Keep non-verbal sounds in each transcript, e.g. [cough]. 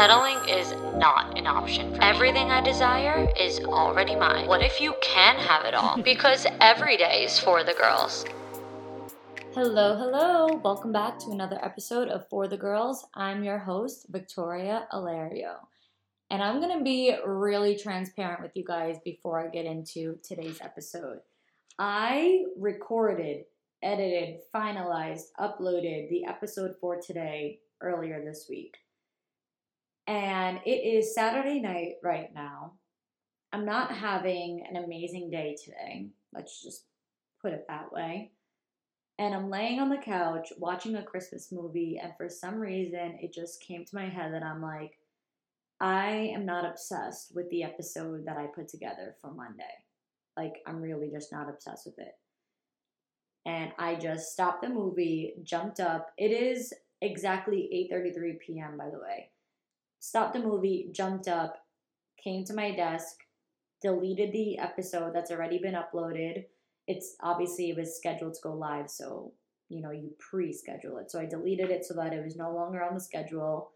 Settling is not an option for me. Everything I desire is already mine. What if you can have it all? [laughs] because every day is for the girls. Hello, hello. Welcome back to another episode of For the Girls. I'm your host, Victoria Alario. And I'm going to be really transparent with you guys before I get into today's episode. I recorded, edited, finalized, uploaded the episode for today earlier this week. And it is Saturday night right now. I'm not having an amazing day today. Let's just put it that way. And I'm laying on the couch watching a Christmas movie, and for some reason, it just came to my head that I'm like, I am not obsessed with the episode that I put together for Monday. Like, I'm really just not obsessed with it. And I just stopped the movie, jumped up. It is exactly 8:33 p.m. by the way. Stopped the movie, jumped up, came to my desk, deleted the episode that's already been uploaded. It's obviously it was scheduled to go live, so you know, you pre-schedule it. So I deleted it so that it was no longer on the schedule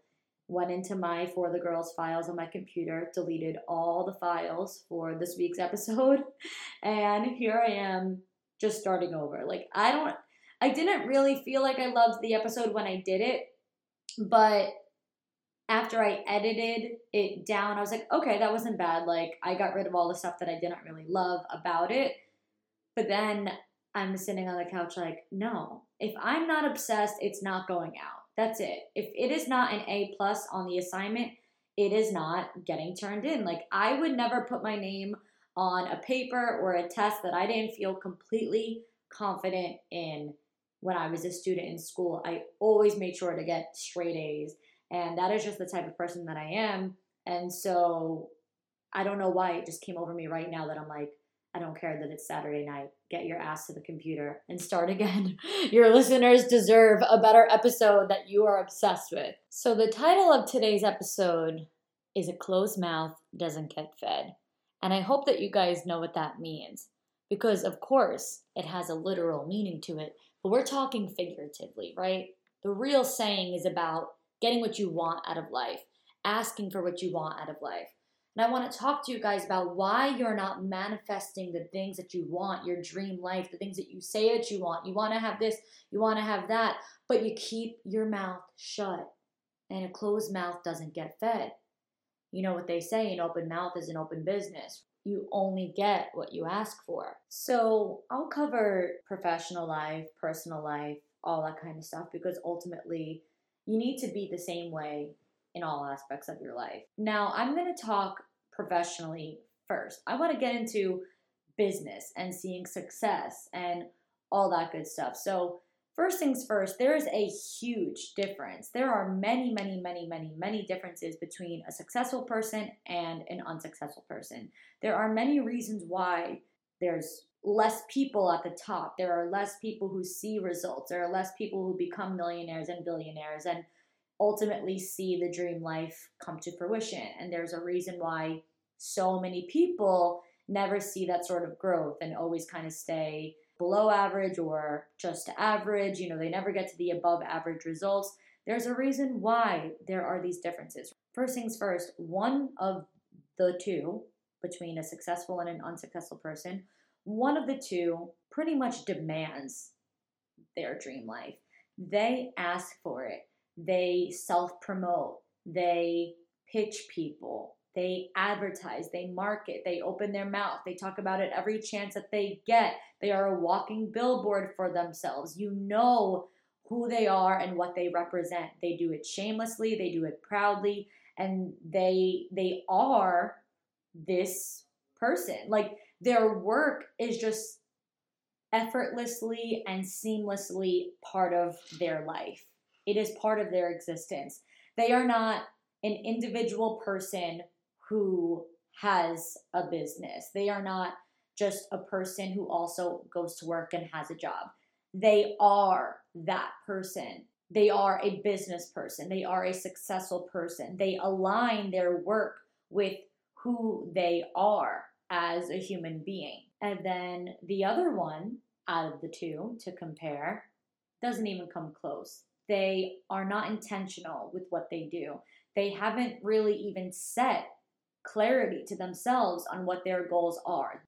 went into my For the Girls files on my computer, deleted all the files for this week's episode, [laughs] and here I am just starting over. Like, I don't, I didn't really feel like I loved the episode when I did it, but after I edited it down, I was like, okay, that wasn't bad. Like, I got rid of all the stuff that I didn't really love about it. But then I'm sitting on the couch, like, no, if I'm not obsessed, it's not going out that's it. If it is not an A plus on the assignment, it is not getting turned in. Like I would never put my name on a paper or a test that I didn't feel completely confident in when I was a student in school. I always made sure to get straight A's. And that is just the type of person that I am. And so I don't know why it just came over me right now that I'm like, I don't care that it's Saturday night. Get your ass to the computer and start [laughs] again. your listeners deserve a better episode that you are obsessed with. So, the title of today's episode is A Closed Mouth Doesn't Get Fed. And I hope that you guys know what that means. Because, of course, it has a literal meaning to it, but we're talking figuratively, right? The real saying is about getting what you want out of life, asking for what you want out of life. And I want to talk to you guys about why you're not manifesting the things that you want, your dream life, the things that you say that you want. You want to have this, you want to have that, but you keep your mouth shut. And a closed mouth doesn't get fed. You know what they say an open mouth is an open business. You only get what you ask for. So I'll cover professional life, personal life, all that kind of stuff because ultimately you need to be the same way in all aspects of your life. Now, I'm going to talk professionally first. I want to get into business and seeing success and all that good stuff. So, first things first, there is a huge difference. There are many, many, many, many, many differences between a successful person and an unsuccessful person. There are many reasons why there's less people at the top. There are less people who see results. There are less people who become millionaires and billionaires. And ultimately see the dream life come to fruition. And there's a reason why so many people never see that sort of growth and always kind of stay below average or just average. You know, they never get to the above average results. There's a reason why there are these differences. First things first, one of the two between a successful and an unsuccessful person, one of the two pretty much demands their dream life. They ask for it they self promote, they pitch people, they advertise, they market, they open their mouth, they talk about it every chance that they get. They are a walking billboard for themselves. You know who they are and what they represent. They do it shamelessly, they do it proudly, and they they are this person. Like their work is just effortlessly and seamlessly part of their life. It is part of their existence. They are not an individual person who has a business. They are not just a person who also goes to work and has a job. They are that person. They are a business person. They are a successful person. They align their work with who they are as a human being. And then the other one out of the two to compare doesn't even come close They are not intentional with what they do. They haven't really even set clarity to themselves on what their goals are.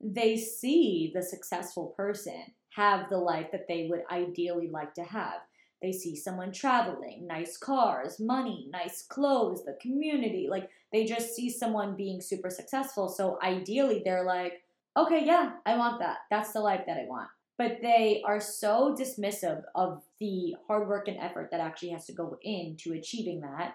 They see the successful person have the life that they would ideally like to have. They see someone traveling, nice cars, money, nice clothes, the community. Like they just see someone being super successful. So ideally, they're like, okay, yeah, I want that. That's the life that I want. But they are so dismissive of the hard work and effort that actually has to go into achieving that.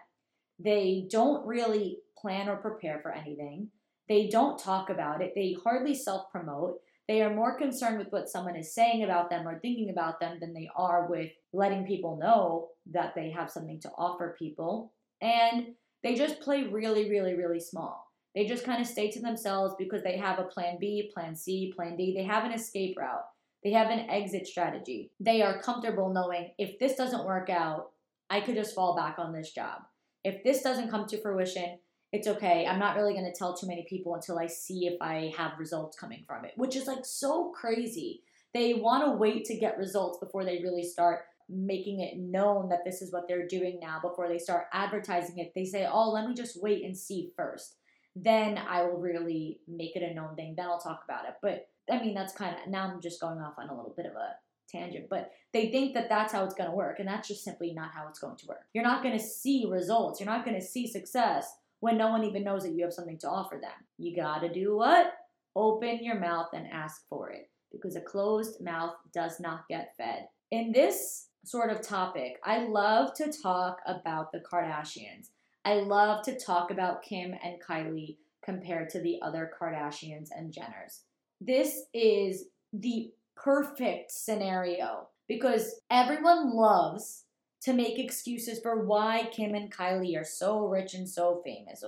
They don't really plan or prepare for anything. They don't talk about it. They hardly self promote. They are more concerned with what someone is saying about them or thinking about them than they are with letting people know that they have something to offer people. And they just play really, really, really small. They just kind of stay to themselves because they have a plan B, plan C, plan D. They have an escape route. They have an exit strategy. They are comfortable knowing if this doesn't work out, I could just fall back on this job. If this doesn't come to fruition, it's okay. I'm not really going to tell too many people until I see if I have results coming from it, which is like so crazy. They want to wait to get results before they really start making it known that this is what they're doing now before they start advertising it. They say, "Oh, let me just wait and see first. Then I will really make it a known thing. Then I'll talk about it." But I mean, that's kind of now I'm just going off on a little bit of a tangent, but they think that that's how it's going to work, and that's just simply not how it's going to work. You're not going to see results. You're not going to see success when no one even knows that you have something to offer them. You got to do what? Open your mouth and ask for it because a closed mouth does not get fed. In this sort of topic, I love to talk about the Kardashians. I love to talk about Kim and Kylie compared to the other Kardashians and Jenners. This is the perfect scenario because everyone loves to make excuses for why Kim and Kylie are so rich and so famous.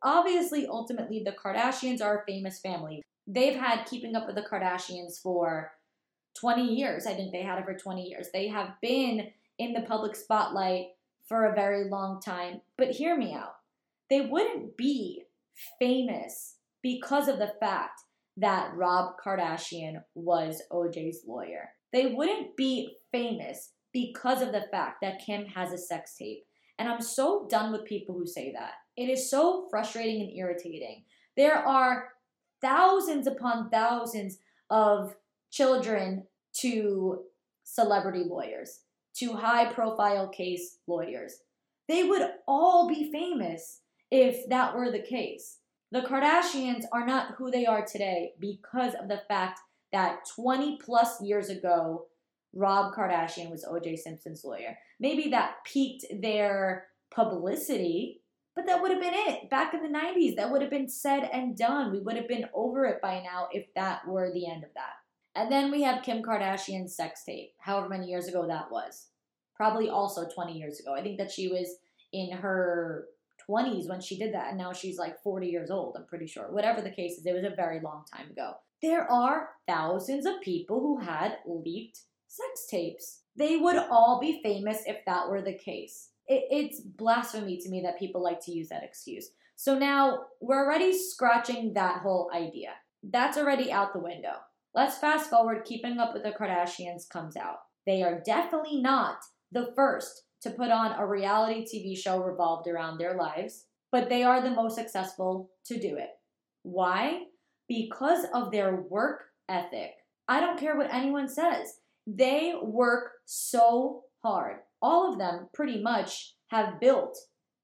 Obviously, ultimately, the Kardashians are a famous family. They've had Keeping Up with the Kardashians for 20 years. I think they had it for 20 years. They have been in the public spotlight for a very long time. But hear me out. They wouldn't be famous because of the fact that Rob Kardashian was OJ's lawyer. They wouldn't be famous because of the fact that Kim has a sex tape. And I'm so done with people who say that. It is so frustrating and irritating. There are thousands upon thousands of children to celebrity lawyers, to high profile case lawyers. They would all be famous if that were the case. The Kardashians are not who they are today because of the fact that 20 plus years ago, Rob Kardashian was OJ Simpson's lawyer. Maybe that piqued their publicity, but that would have been it. Back in the 90s, that would have been said and done. We would have been over it by now if that were the end of that. And then we have Kim Kardashian's sex tape, however many years ago that was. Probably also 20 years ago. I think that she was in her 20s when she did that, and now she's like 40 years old, I'm pretty sure. Whatever the case is, it was a very long time ago. There are thousands of people who had leaked sex tapes. They would all be famous if that were the case. It, it's blasphemy to me that people like to use that excuse. So now we're already scratching that whole idea. That's already out the window. Let's fast forward, Keeping Up with the Kardashians comes out. They are definitely not the first to put on a reality TV show revolved around their lives, but they are the most successful to do it. Why? Because of their work ethic. I don't care what anyone says. They work so hard. All of them pretty much have built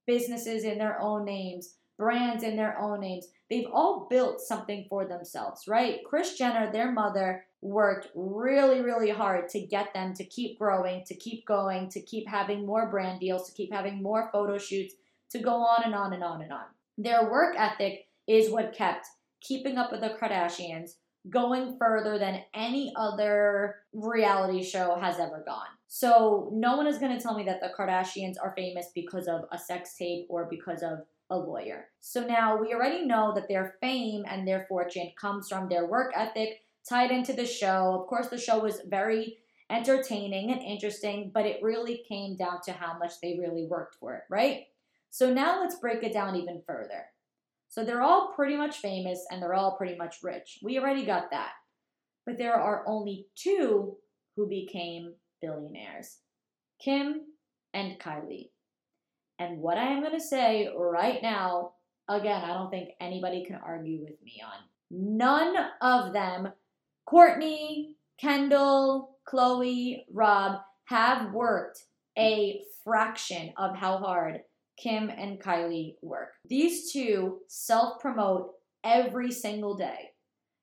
businesses in their own names, brands in their own names. They've all built something for themselves, right? Kris Jenner, their mother, worked really, really hard to get them to keep growing, to keep going, to keep having more brand deals, to keep having more photo shoots, to go on and on and on and on. Their work ethic is what kept keeping up with the Kardashians going further than any other reality show has ever gone. So, no one is going to tell me that the Kardashians are famous because of a sex tape or because of a lawyer. So, now we already know that their fame and their fortune comes from their work ethic tied into the show. Of course, the show was very entertaining and interesting, but it really came down to how much they really worked for it, right? So, now let's break it down even further. So they're all pretty much famous and they're all pretty much rich. We already got that. But there are only two who became billionaires Kim and Kylie. And what I am going to say right now, again, I don't think anybody can argue with me on. None of them, Kourtney, Kendall, Khloé, Rob, have worked a fraction of how hard Kim and Kylie work. These two self promote every single day.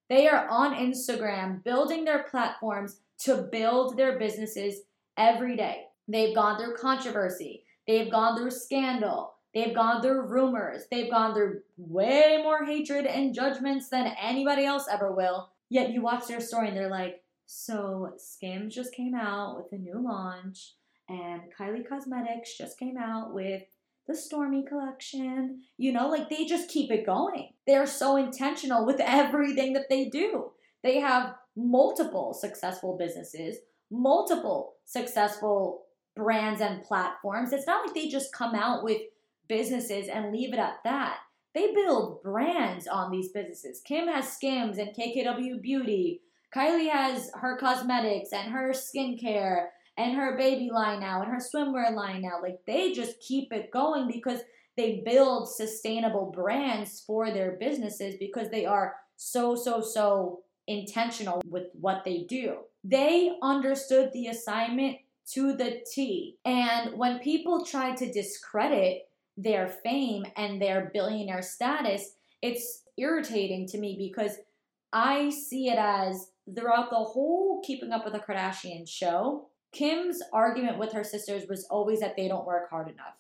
They are on Instagram building their platforms to build their businesses every day. They've gone through controversy, they've gone through scandal, they've gone through rumors, they've gone through way more hatred and judgments than anybody else ever will. Yet you watch their story and they're like, so Skims just came out with a new launch, and Kylie Cosmetics just came out with the Stormi collection. You know, like they just keep it going. They're so intentional with [laughs] everything that they do. They have multiple successful businesses, multiple successful brands and platforms. It's not like they just come out with businesses and leave it at that. They build brands on these businesses. Kim has Skims and KKW Beauty. Kylie has her cosmetics and her skincare and her baby line now and her swimwear line now. Like they just keep it going because they build sustainable brands for their businesses because they are so, so, so intentional with what they do. They understood the assignment to the T. And when people try to discredit their fame and their billionaire status, it's irritating to me because I see it as throughout the whole Keeping Up with the Kardashians show, Kim's argument with her sisters was always that they don't work hard enough.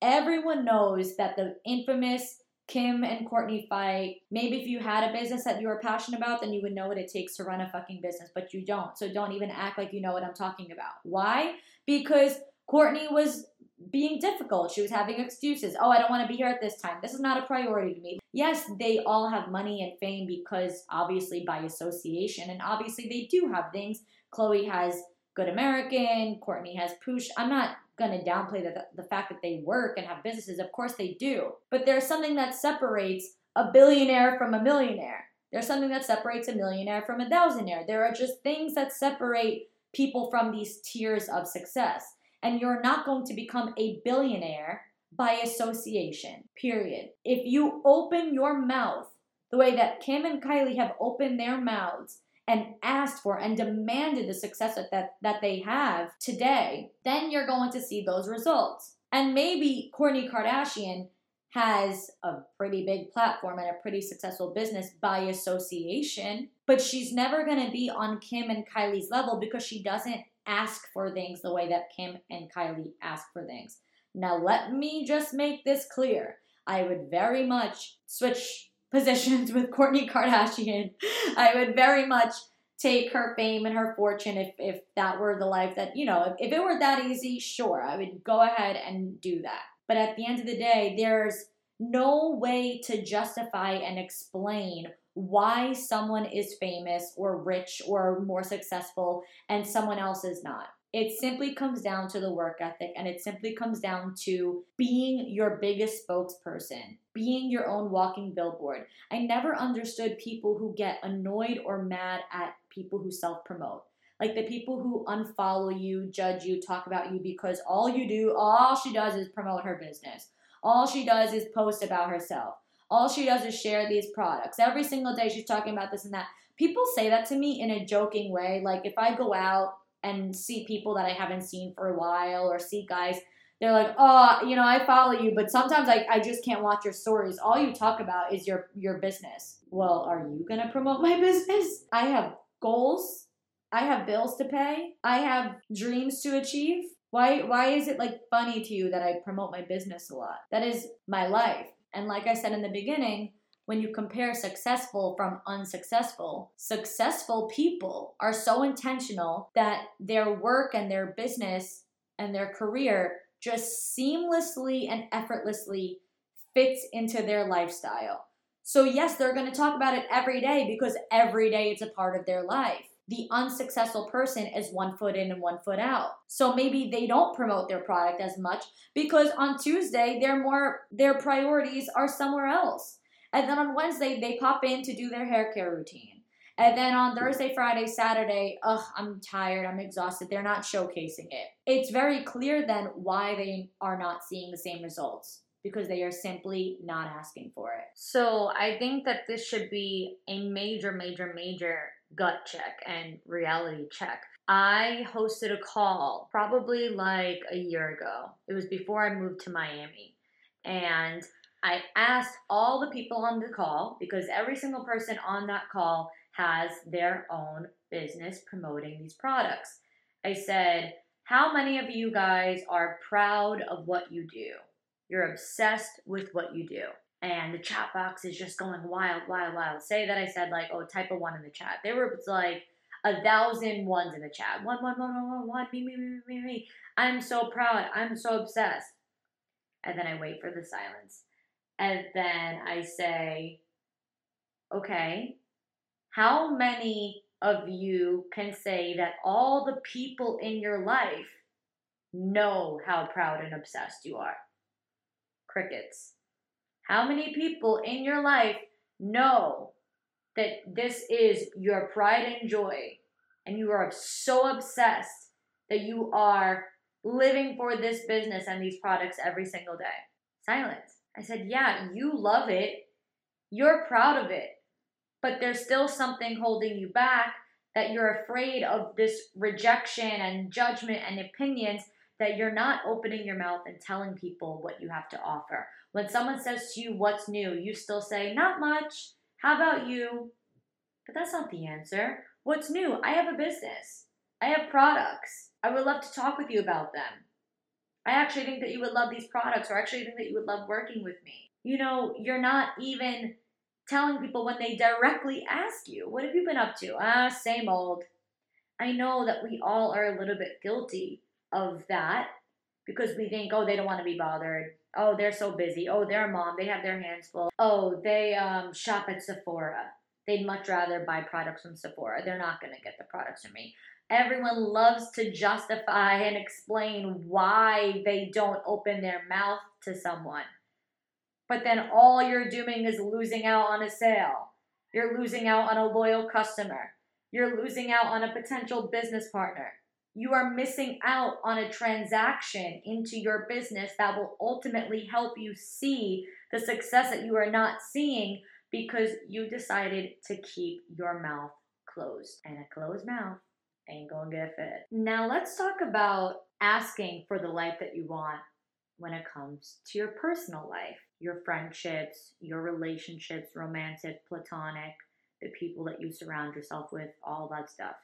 Everyone knows that the infamous Kim and Kourtney fight. Maybe if you had a business that you were passionate about, then you would know what it takes to run a fucking business, but you don't. So don't even act like you know what I'm talking about. Why? Because Kourtney was being difficult. She was having excuses. Oh, I don't want to be here at this time. This is not a priority to me. Yes, they all have money and fame because obviously by association, and obviously they do have things. Khloé has Good American, Kourtney has Poosh. I'm not going to downplay the, the fact that they work and have businesses. Of course they do. But there's something that separates a billionaire from a millionaire. There's something that separates a millionaire from a thousandaire. There are just things that separate people from these tiers of success and you're not going to become a billionaire by association, period. If you open your mouth the way that Kim and Kylie have opened their mouths and asked for and demanded the success that, that, that they have today, then you're going to see those results. And maybe Kourtney Kardashian has a pretty big platform and a pretty successful business by association, but she's never going to be on Kim and Kylie's level because she doesn't ask for things the way that Kim and Kylie ask for things. Now, let me just make this clear. I would very much switch positions with [laughs] Kourtney Kardashian. I would very much take her fame and her fortune if, if that were the life that, you know, if, if it were that easy, sure, I would go ahead and do that. But at the end of the day, there's no way to justify and explain why someone is famous or rich or more successful and someone else is not. It simply comes down to the work ethic and it simply comes down to being your biggest spokesperson, being your own walking billboard. I never understood people who get annoyed or mad at people who self promote. Like the people who unfollow you, judge you, talk about you because all you do, all she does is promote her business. All she does is post about herself. All she does is share these products. Every single day she's talking about this and that. People say that to me in a joking way. Like if I go out and see people that I haven't seen for a while or see guys, they're like, oh, you know, I follow you, but sometimes I, I just can't watch your stories. All you talk about is your your business. Well, are you gonna promote [laughs] my business? I have goals. I have bills to pay. I have dreams to achieve. Why why is it like funny to you that I promote my business a lot? That is my life. And like I said in the beginning, when you compare successful from unsuccessful, successful people are so intentional that their work and their business and their career just seamlessly and effortlessly fits into their lifestyle. So, yes, they're going to talk about it every day because every day it's a part of their life the unsuccessful person is one foot in and one foot out. So maybe they don't promote their product as much because on Tuesday they're more their priorities are somewhere else. And then on Wednesday they pop in to do their hair care routine. And then on Thursday, Friday, Saturday, ugh, I'm tired, I'm exhausted. They're not showcasing it. It's very clear then why they are not seeing the same results because they are simply not asking for it. So I think that this should be a major, major, major gut check and reality check. I hosted a call probably like a year ago. It was before I moved to Miami. And I asked all the people on the call because every single person on that call has their own business promoting these products. I said, How many of you guys are proud of what you do? You're obsessed with what you do. And the chat box is just going wild, wild, wild. Say that I said, like, oh, type a one in the chat. There were like a thousand ones in the chat. One, one, one, one, one, one, me, me, me, me, me. I'm so proud. I'm so obsessed. And then I wait for the silence. And then I say, okay, how many of you can say that all the people in your life know how proud and obsessed you are? Crickets. How many people in your life know that this is your pride and joy and you are so obsessed that you are living for this business and these products every single day? Silence. I said, Yeah, you love it. You're proud of it but there's still something holding you back that you're afraid of this rejection and judgment and opinions that you're not opening your mouth and telling people what you have to offer. When someone says to you, What's new? you still say, Not much. How about you? But that's not the answer. What's new? I have a business, I have products. I would love to talk with you about them. I actually think that you would love these products, or actually think that you would love working with me. You know, you're not even telling people when they directly ask you, What have you been up to? Ah, same old. I know that we all are a little bit guilty of that because we think, oh, they don't want to be bothered. Oh, they're so busy. Oh, they're a mom. They have their hands full. Oh, they um, shop at Sephora. They'd much rather buy products from Sephora. They're not going to get the products from me. Everyone loves to justify and explain why they don't open their mouth to someone but then all you're doing is losing out on a sale. You're losing out on a loyal customer. You're losing out on a potential business partner. You are missing out on a transaction into your business that will ultimately help you see the success that you are not seeing because you decided to keep your mouth closed. And a closed mouth ain't gonna get fed. Now, let's talk about asking for the life that you want when it comes to your personal life your friendships, your relationships, romantic, platonic, the people that you surround yourself with, all that stuff.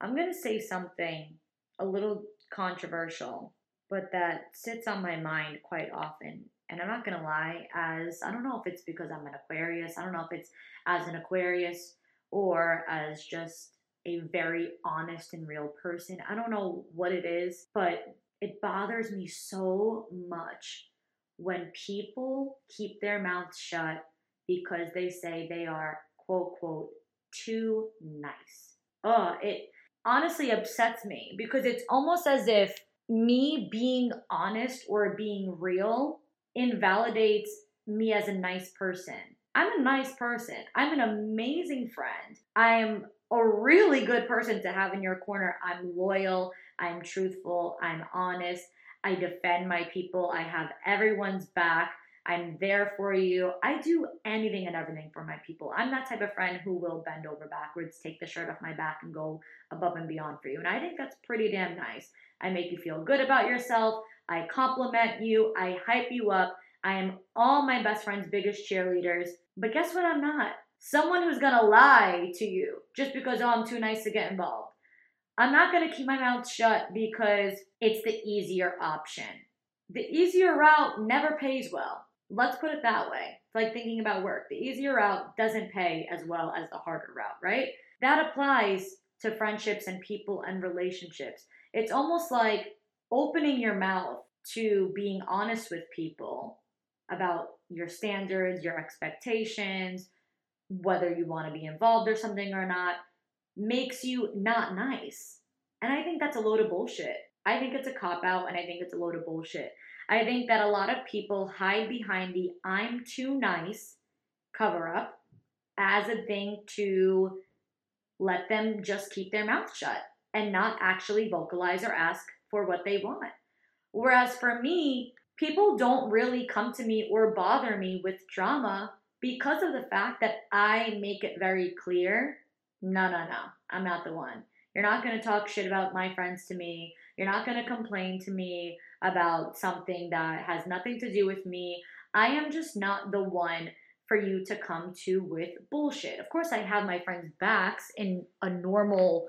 I'm going to say something a little controversial, but that sits on my mind quite often. And I'm not going to lie, as I don't know if it's because I'm an Aquarius, I don't know if it's as an Aquarius or as just a very honest and real person. I don't know what it is, but it bothers me so much when people keep their mouths shut because they say they are quote quote too nice. Oh, it honestly upsets me because it's almost as if me being honest or being real invalidates me as a nice person. I'm a nice person. I'm an amazing friend. I'm a really good person to have in your corner. I'm loyal. I'm truthful. I'm honest. I defend my people. I have everyone's back. I'm there for you. I do anything and everything for my people. I'm that type of friend who will bend over backwards, take the shirt off my back, and go above and beyond for you. And I think that's pretty damn nice. I make you feel good about yourself. I compliment you. I hype you up. I am all my best friend's biggest cheerleaders. But guess what? I'm not. Someone who's gonna lie to you just because, oh, I'm too nice to get involved. I'm not going to keep my mouth shut because it's the easier option. The easier route never pays well. Let's put it that way. It's like thinking about work. The easier route doesn't pay as well as the harder route, right? That applies to friendships and people and relationships. It's almost like opening your mouth to being honest with people about your standards, your expectations, whether you want to be involved or something or not makes you not nice. And I think that's a load of bullshit. I think it's a cop out and I think it's a load of bullshit. I think that a lot of people hide behind the I'm too nice cover up as a thing to let them just keep their mouth shut and not actually vocalize or ask for what they want. Whereas for me, people don't really come to me or bother me with drama because of the fact that I make it very clear no, no, no, I'm not the one. You're not going to talk shit about my friends to me. You're not going to complain to me about something that has nothing to do with me. I am just not the one for you to come to with bullshit. Of course, I have my friends' backs in a normal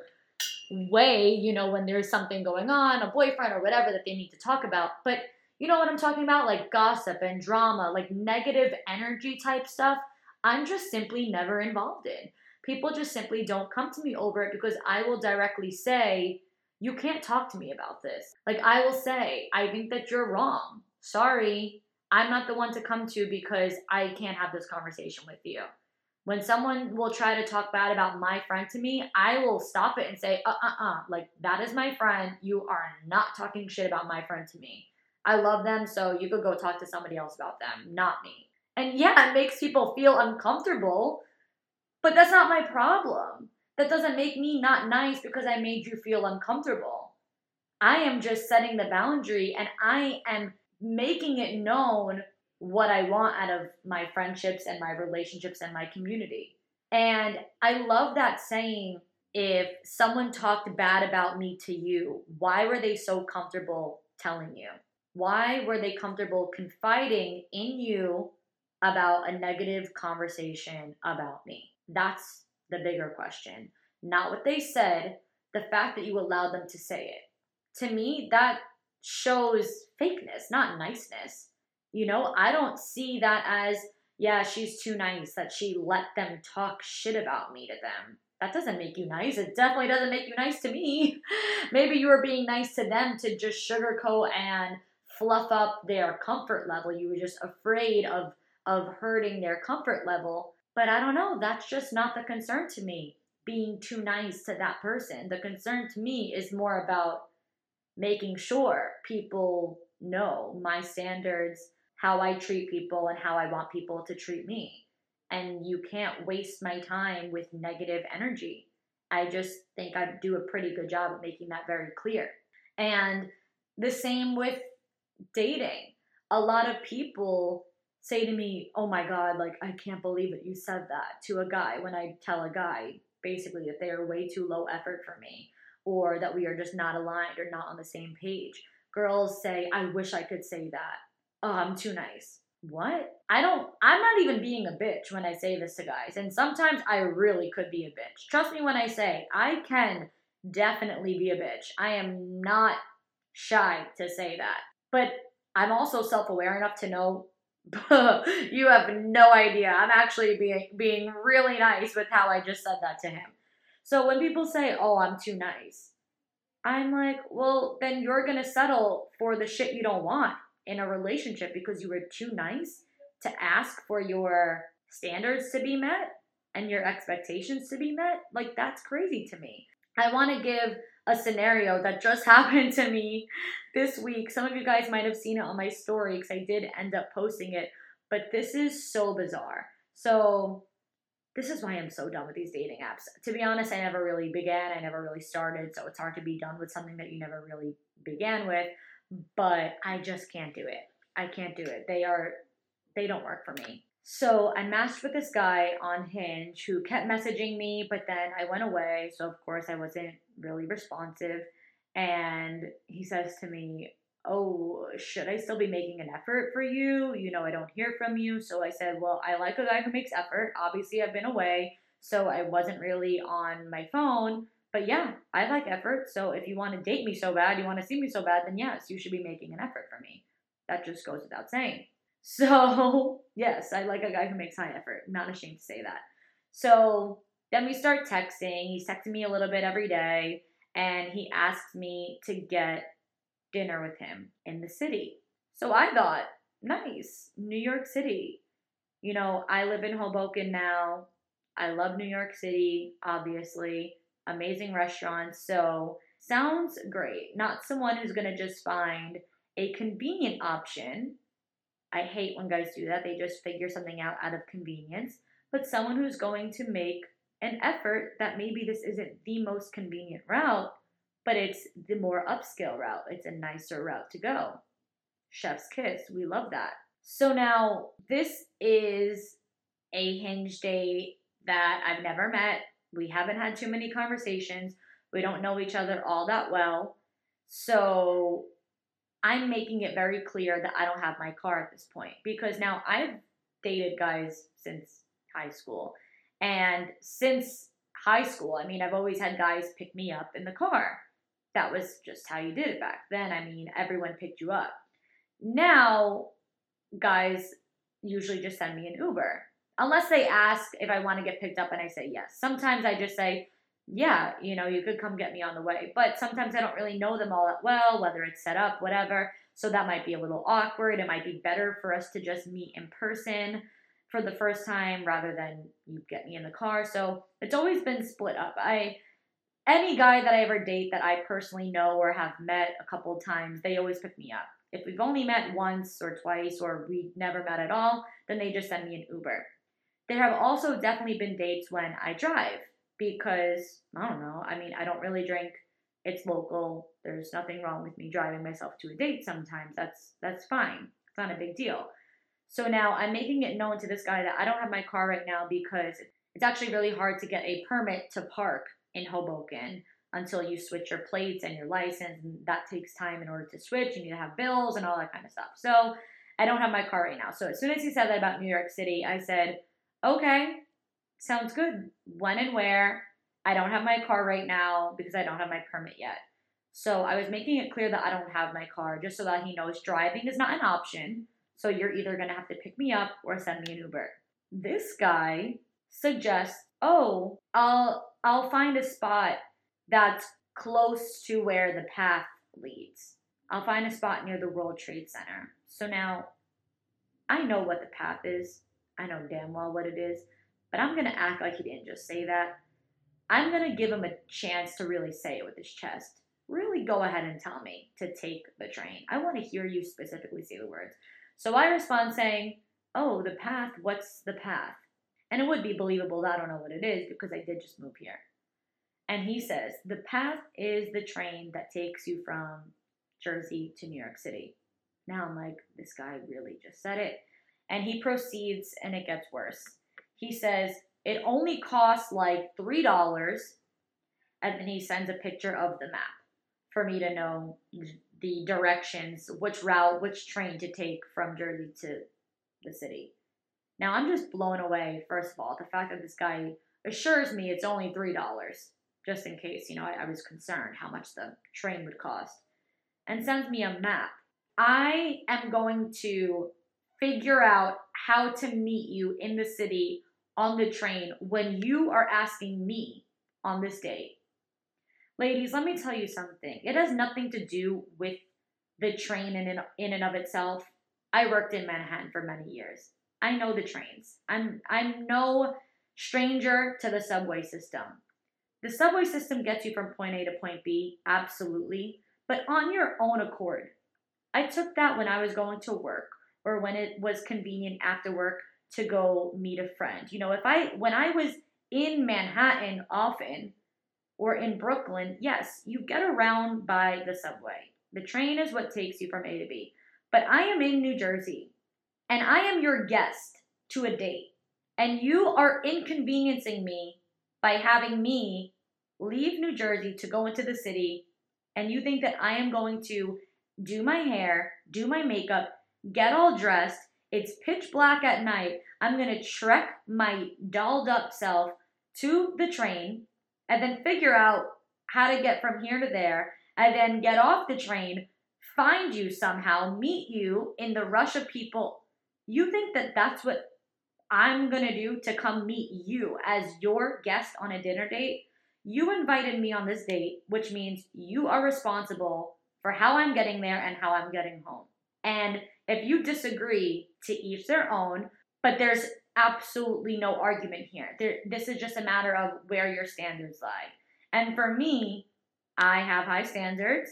way, you know, when there's something going on, a boyfriend or whatever that they need to talk about. But you know what I'm talking about? Like gossip and drama, like negative energy type stuff. I'm just simply never involved in. People just simply don't come to me over it because I will directly say, you can't talk to me about this. Like, I will say, I think that you're wrong. Sorry, I'm not the one to come to because I can't have this conversation with you. When someone will try to talk bad about my friend to me, I will stop it and say, uh uh uh, like, that is my friend. You are not talking shit about my friend to me. I love them, so you could go talk to somebody else about them, not me. And yeah, it makes people feel uncomfortable but that's not my problem. That doesn't make me not nice because I made you feel uncomfortable. I am just setting the boundary and I am making it known what I want out of my friendships and my relationships and my community. And I love that saying if someone talked bad about me to you, why were they so comfortable telling you? Why were they comfortable confiding in you about a negative conversation about me? That's the bigger question. Not what they said, the fact that you allowed them to say it. To me, that shows fakeness, not niceness. You know, I don't see that as, yeah, she's too nice, that she let them talk shit about me to them. That doesn't make you nice. It definitely doesn't make you nice to me. [laughs] Maybe you were being nice to them to just sugarcoat and fluff up their comfort level. You were just afraid of of hurting their comfort level. But I don't know, that's just not the concern to me, being too nice to that person. The concern to me is more about making sure people know my standards, how I treat people, and how I want people to treat me. And you can't waste my time with negative energy. I just think I do a pretty good job of making that very clear. And the same with dating. A lot of people say to me, "Oh my god, like I can't believe that you said that" to a guy when I tell a guy basically that they are way too low effort for me or that we are just not aligned or not on the same page. Girls say, "I wish I could say that." Oh, I'm too nice. What? I don't I'm not even being a bitch when I say this to guys. And sometimes I really could be a bitch. Trust me when I say I can definitely be a bitch. I am not shy to say that. But I'm also self-aware enough to know [laughs] you have no idea. I'm actually being being really nice with how I just said that to him. So when people say, "Oh, I'm too nice," I'm like, "Well, then you're going to settle for the shit you don't want in a relationship because you were too nice to ask for your standards to be met and your expectations to be met." Like that's crazy to me. I want to give a scenario that just [laughs] happened to me this week. Some of you guys might have seen it on my story because I did end up posting it, but this is so bizarre. So, this is why I'm so done with these dating apps. To be honest, I never really began, I never really started, so it's hard to be done with something that you never really began with, but I just can't do it. I can't do it. They are they don't work for me. So I matched with this guy on Hinge who kept messaging me, but then I went away. So, of course, I wasn't really responsive. And he says to me, Oh, should I still be making an effort for you? You know, I don't hear from you. So I said, Well, I like a guy who makes effort. Obviously, I've been away. So I wasn't really on my phone. But yeah, I like effort. So if you want to date me so bad, you want to see me so bad, then yes, you should be making an effort for me. That just goes without saying. So, [laughs] yes, I like a guy who makes high effort. Not ashamed to say that. So, then we start texting. He's texting me a little bit every day, and he asked me to get dinner with him in the city. So I thought, nice, New York City. You know, I live in Hoboken now. I love New York City, obviously. Amazing restaurants. So, sounds great. Not someone who's going to just find a convenient option I hate when guys do that. They just figure something out out of convenience. But someone who's going to make an effort that maybe this isn't the most convenient route, but it's the more upscale route. It's a nicer route to go. Chef's kiss. We love that. So now this is a hinge date that I've never met. We haven't had too many conversations. We don't know each other all that well. So I'm making it very clear that I don't have my car at this point because now I've dated guys since high school. And since high school, I mean, I've always had guys pick me up in the car. That was just how you did it back then. I mean, everyone picked you up. Now, guys usually just send me an Uber. Unless they ask if I want to get picked up and I say yes. Sometimes I just say, yeah, you know, you could come get me on the way. But sometimes I don't really know them all that well, whether it's set up, whatever. So that might be a little awkward. It might be better for us to just meet in person for the first time rather than you get me in the car. So it's always been split up. I any guy that I ever date that I personally know or have met a couple times, they always pick me up. If we've only met once or twice or we've never met at all, then they just send me an Uber. There have also definitely been dates when I drive because I don't know. I mean, I don't really drink. It's local. There's nothing wrong with me driving myself to a date sometimes. That's that's fine. It's not a big deal. So now I'm making it known to this guy that I don't have my car right now because it's actually really hard to get a permit to park in Hoboken until you switch your plates and your license and that takes time in order to switch. You need to have bills and all that kind of stuff. So I don't have my car right now. So as soon as he said that about New York City, I said, okay, sounds good. When and where? I don't have my car right now because I don't have my permit yet. So I was making it clear that I don't have my car just so that he knows driving is not an option. So you're either going to have to pick me up or send me an Uber. This guy suggests, "Oh, I'll I'll find a spot that's close to where the path leads. I'll find a spot near the World Trade Center." So now I know what the path is. I know damn well what it is, but I'm going to act like he didn't just say that. I'm going to give him a chance to really say it with his chest. Really go ahead and tell me to take the train. I want to hear you specifically say the words. So I respond saying, Oh, the path, what's the path? And it would be believable that I don't know what it is because I did just move here. And he says, The path is the train that takes you from Jersey to New York City. Now I'm like, This guy really just said it. And he proceeds, and it gets worse. He says, It only costs like $3. And then he sends a picture of the map for me to know the directions, which route, which train to take from Jersey to the city. Now I'm just blown away, first of all, the fact that this guy assures me it's only $3, just in case, you know, I, I was concerned how much the train would cost, and sends me a map. I am going to figure out how to meet you in the city on the train when you are asking me on this date. Ladies, let me tell you something. It has nothing to do with the train in, in and of itself. I worked in Manhattan for many years. I know the trains. I'm I'm no stranger to the subway system. The subway system gets you from point A to point B, absolutely, but on your own accord. I took that when I was going to work or when it was convenient after work to go meet a friend. You know, if I when I was in Manhattan often or in Brooklyn, yes, you get around by the subway. The train is what takes you from A to B. But I am in New Jersey and I am your guest to a date. And you are inconveniencing me by having me leave New Jersey to go into the city. And you think that I am going to do my hair, do my makeup, get all dressed. It's pitch black at night. I'm going to trek my dolled up self to the train and then figure out how to get from here to there and then get off the train, find you somehow, meet you in the rush of people. You think that that's what I'm going to do to come meet you as your guest on a dinner date? You invited me on this date, which means you are responsible for how I'm getting there and how I'm getting home. And if you disagree, to each their own, but there's absolutely no argument here. There, this is just a matter of where your standards lie. And for me, I have high standards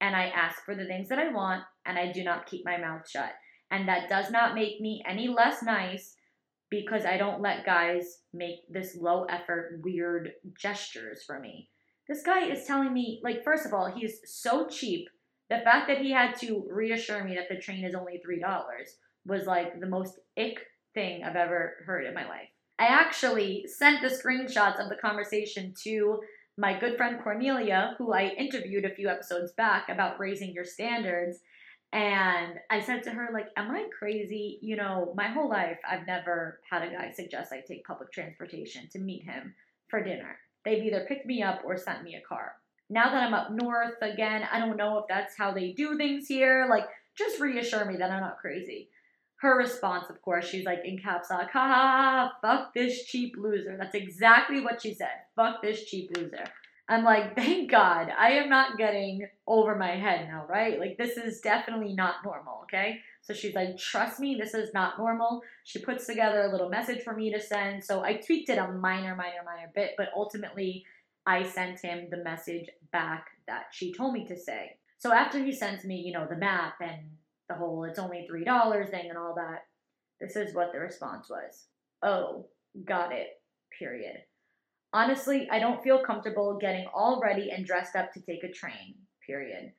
and I ask for the things that I want and I do not keep my mouth shut. And that does not make me any less nice because I don't let guys make this low effort, weird gestures for me. This guy is telling me, like, first of all, he's so cheap. The fact that he had to reassure me that the train is only $3 was like the most ick thing I've ever heard in my life. I actually sent the screenshots of the conversation to my good friend Cornelia, who I interviewed a few episodes back about raising your standards. And I said to her, like, am I crazy? You know, my whole life, I've never had a guy suggest I take public transportation to meet him for dinner. They've either picked me up or sent me a car. Now that I'm up north again, I don't know if that's how they do things here. Like, just reassure me that I'm not crazy. Her response, of course, she's like in caps lock, ha fuck this cheap loser. That's exactly what she said. Fuck this cheap loser. I'm like, thank God, I am not getting over my head now, right? Like, this is definitely not normal, okay? So she's like, trust me, this is not normal. She puts together a little message for me to send. So I tweaked it a minor, minor, minor bit, but ultimately I sent him the message back that she told me to say. So after he sends me, you know, the map and the whole it's only $3 thing and all that, this is what the response was. Oh, got it. Period. Honestly, I don't feel comfortable getting all ready and dressed up to take a train. Period.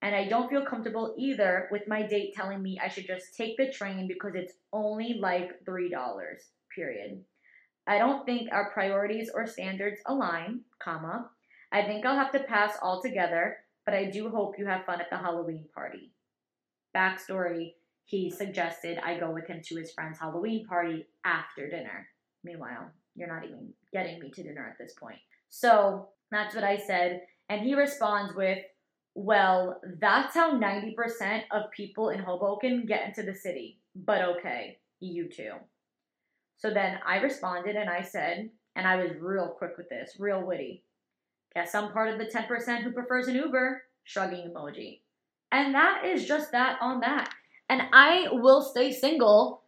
And I don't feel comfortable either with my date telling me I should just take the train because it's only like $3. Period. I don't think our priorities or standards align, comma. I think I'll have to pass altogether, but I do hope you have fun at the Halloween party. Backstory, he suggested I go with him to his friend's Halloween party after dinner. Meanwhile, you're not even getting me to dinner at this point. So that's what I said. And he responds with, Well, that's how 90% of people in Hoboken get into the city. But okay, you too. So then I responded and I said, and I was real quick with this, real witty. Guess I'm part of the 10% who prefers an Uber, shrugging emoji. And that is just that on that. And I will stay single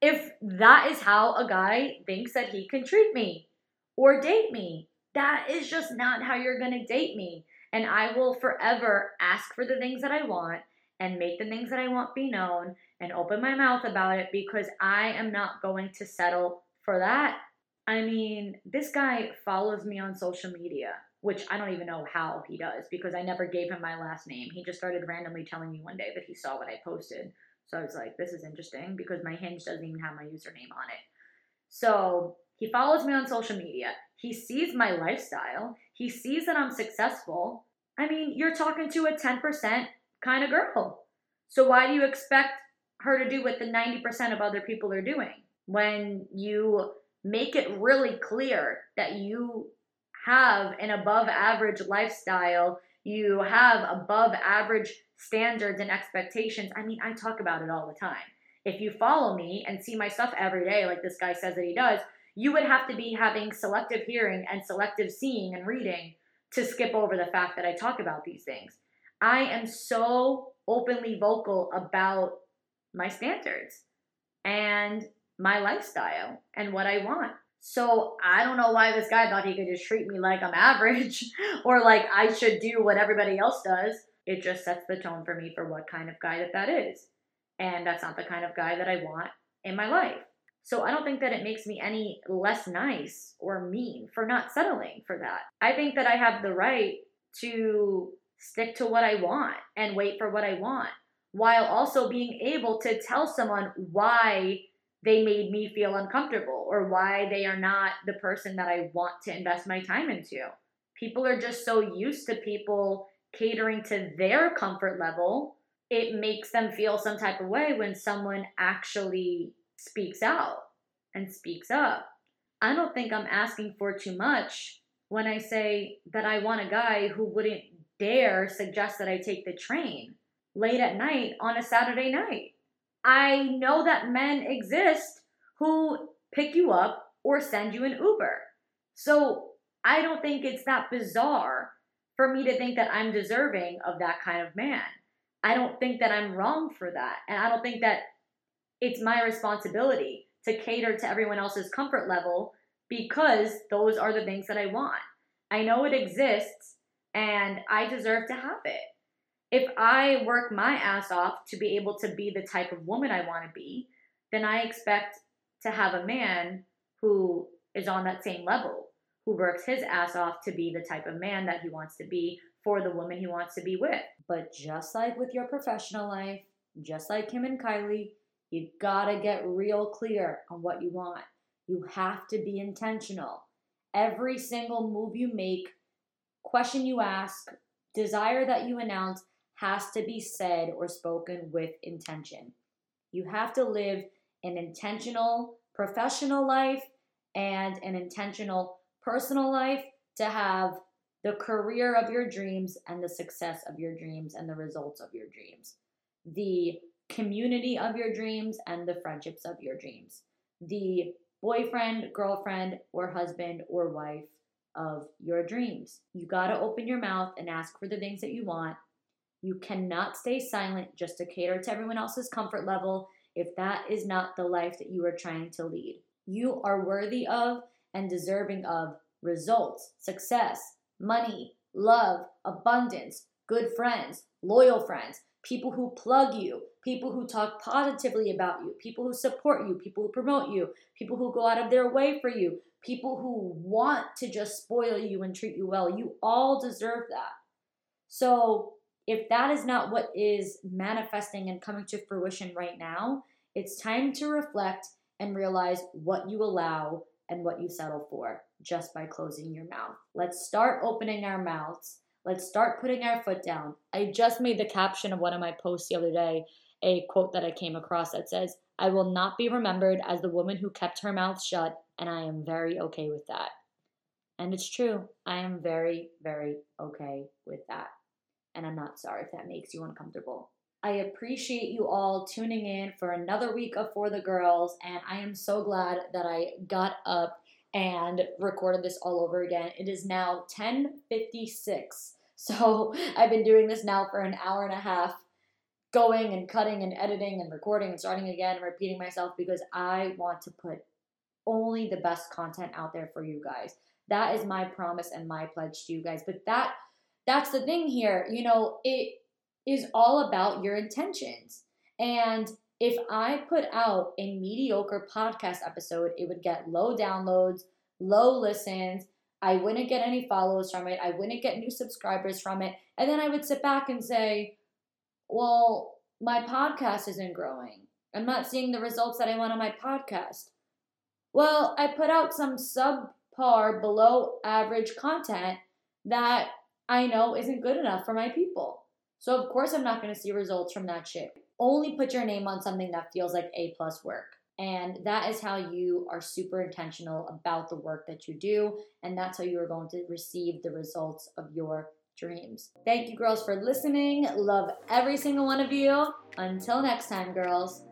if that is how a guy thinks that he can treat me or date me. That is just not how you're to date me. And I will forever ask for the things that I want and make the things that I want be known and open my mouth about it because I am not going to settle for that. I mean, this guy follows me on social media, which I don't even know how he does because I never gave him my last name. He just started randomly telling me one day that he saw what I posted. So I was like, this is interesting because my hinge doesn't even have my username on it. So he follows me on social media. He sees my lifestyle. He sees that I'm successful. I mean, you're talking to a 10% kind of girl. So why do you expect her to do what the 90% of other people are doing? When you make it really clear that you have an above average lifestyle, you have above average standards and expectations. I mean, I talk about it all the time. If you follow me and see my stuff every day, like this guy says that he does, you would have to be having selective hearing and selective seeing and reading to skip over the fact that I talk about these things. I am so openly vocal about my standards and my lifestyle and what I want. So I don't know why this guy thought he could just treat me like I'm average [laughs] or like I should do what everybody else does. It just sets the tone for me for what kind of guy that that is. And that's not the kind of guy that I want in my life. So I don't think that it makes me any less nice or mean for not settling for that. I think that I have the right to stick to what I want and wait for what I want while also being able to tell someone why they made me feel uncomfortable or why they are not the person that I want to invest my time into. People are just so used to people catering to their comfort level, it makes them feel some type of way when someone actually speaks out and speaks up. I don't think I'm asking for too much when I say that I want a guy who wouldn't dare suggest that I take the train late at night on a Saturday night. I know that men exist who pick you up or send you an Uber. So I don't think it's that bizarre for me to think that I'm deserving of that kind of man. I don't think that I'm wrong for that. And I don't think that it's my responsibility to cater to everyone else's comfort level because those are the things that I want. I know it exists and I deserve to have it. If I work my ass off to be able to be the type of woman I want to be, then I expect to have a man who is on that same level, who works his ass off to be the type of man that he wants to be for the woman he wants to be with. But just like with your professional life, just like Kim and Kylie, you gotta get real clear on what you want. You have to be intentional. Every single move you make, question you ask, desire that you announce has to be said or spoken with intention. You have to live an intentional professional life and an intentional personal life to have the career of your dreams and the success of your dreams and the results of your dreams, the community of your dreams and the friendships of your dreams, the boyfriend, girlfriend, or husband or wife of your dreams. You got to open your mouth and ask for the things that you want. You cannot stay silent just to cater to everyone else's comfort level if that is not the life that you are trying to lead. You are worthy of and deserving of results, success, money, love, abundance, good friends, loyal friends, people who plug you, people who talk positively about you, people who support you, people who promote you, people who go out of their way for you, people who want to just spoil you and treat you well. You all deserve that. So, if that is not what is manifesting and coming to fruition right now, it's time to reflect and realize what you allow and what you settle for just by closing your mouth. Let's start opening our mouths. Let's start putting our foot down. I just made the caption of one of my posts the other day a quote that I came across that says, I will not be remembered as the woman who kept her mouth shut, and I am very okay with that. And it's true. I am very, very okay with that. And I'm not sorry if that makes you uncomfortable. I appreciate you all tuning in for another week of For the Girls, and I am so glad that I got up and recorded this all over again. It is now 10:56. So, [laughs] I've been doing this now for an hour and a half, going and cutting and editing and recording and starting again and repeating myself because I want to put only the best content out there for you guys. That is my promise and my pledge to you guys. But that that's the thing here. You know, it is all about your intentions. And if I put out a mediocre podcast episode, it would get low downloads, low listens. I wouldn't get any follows from it. I wouldn't get new subscribers from it. And then I would sit back and say, well, my podcast isn't growing. I'm not seeing the results that I want on my podcast. Well, I put out some subpar, below average content that I know isn't good enough for my people. So, of course, I'm not going to see results from that shit only put your name on something that feels like A plus work. And that is how you are super intentional about the work that you do. And that's how you are going to receive the results of your dreams. Thank you, girls, for listening. Love every single one of you. Until next time, girls.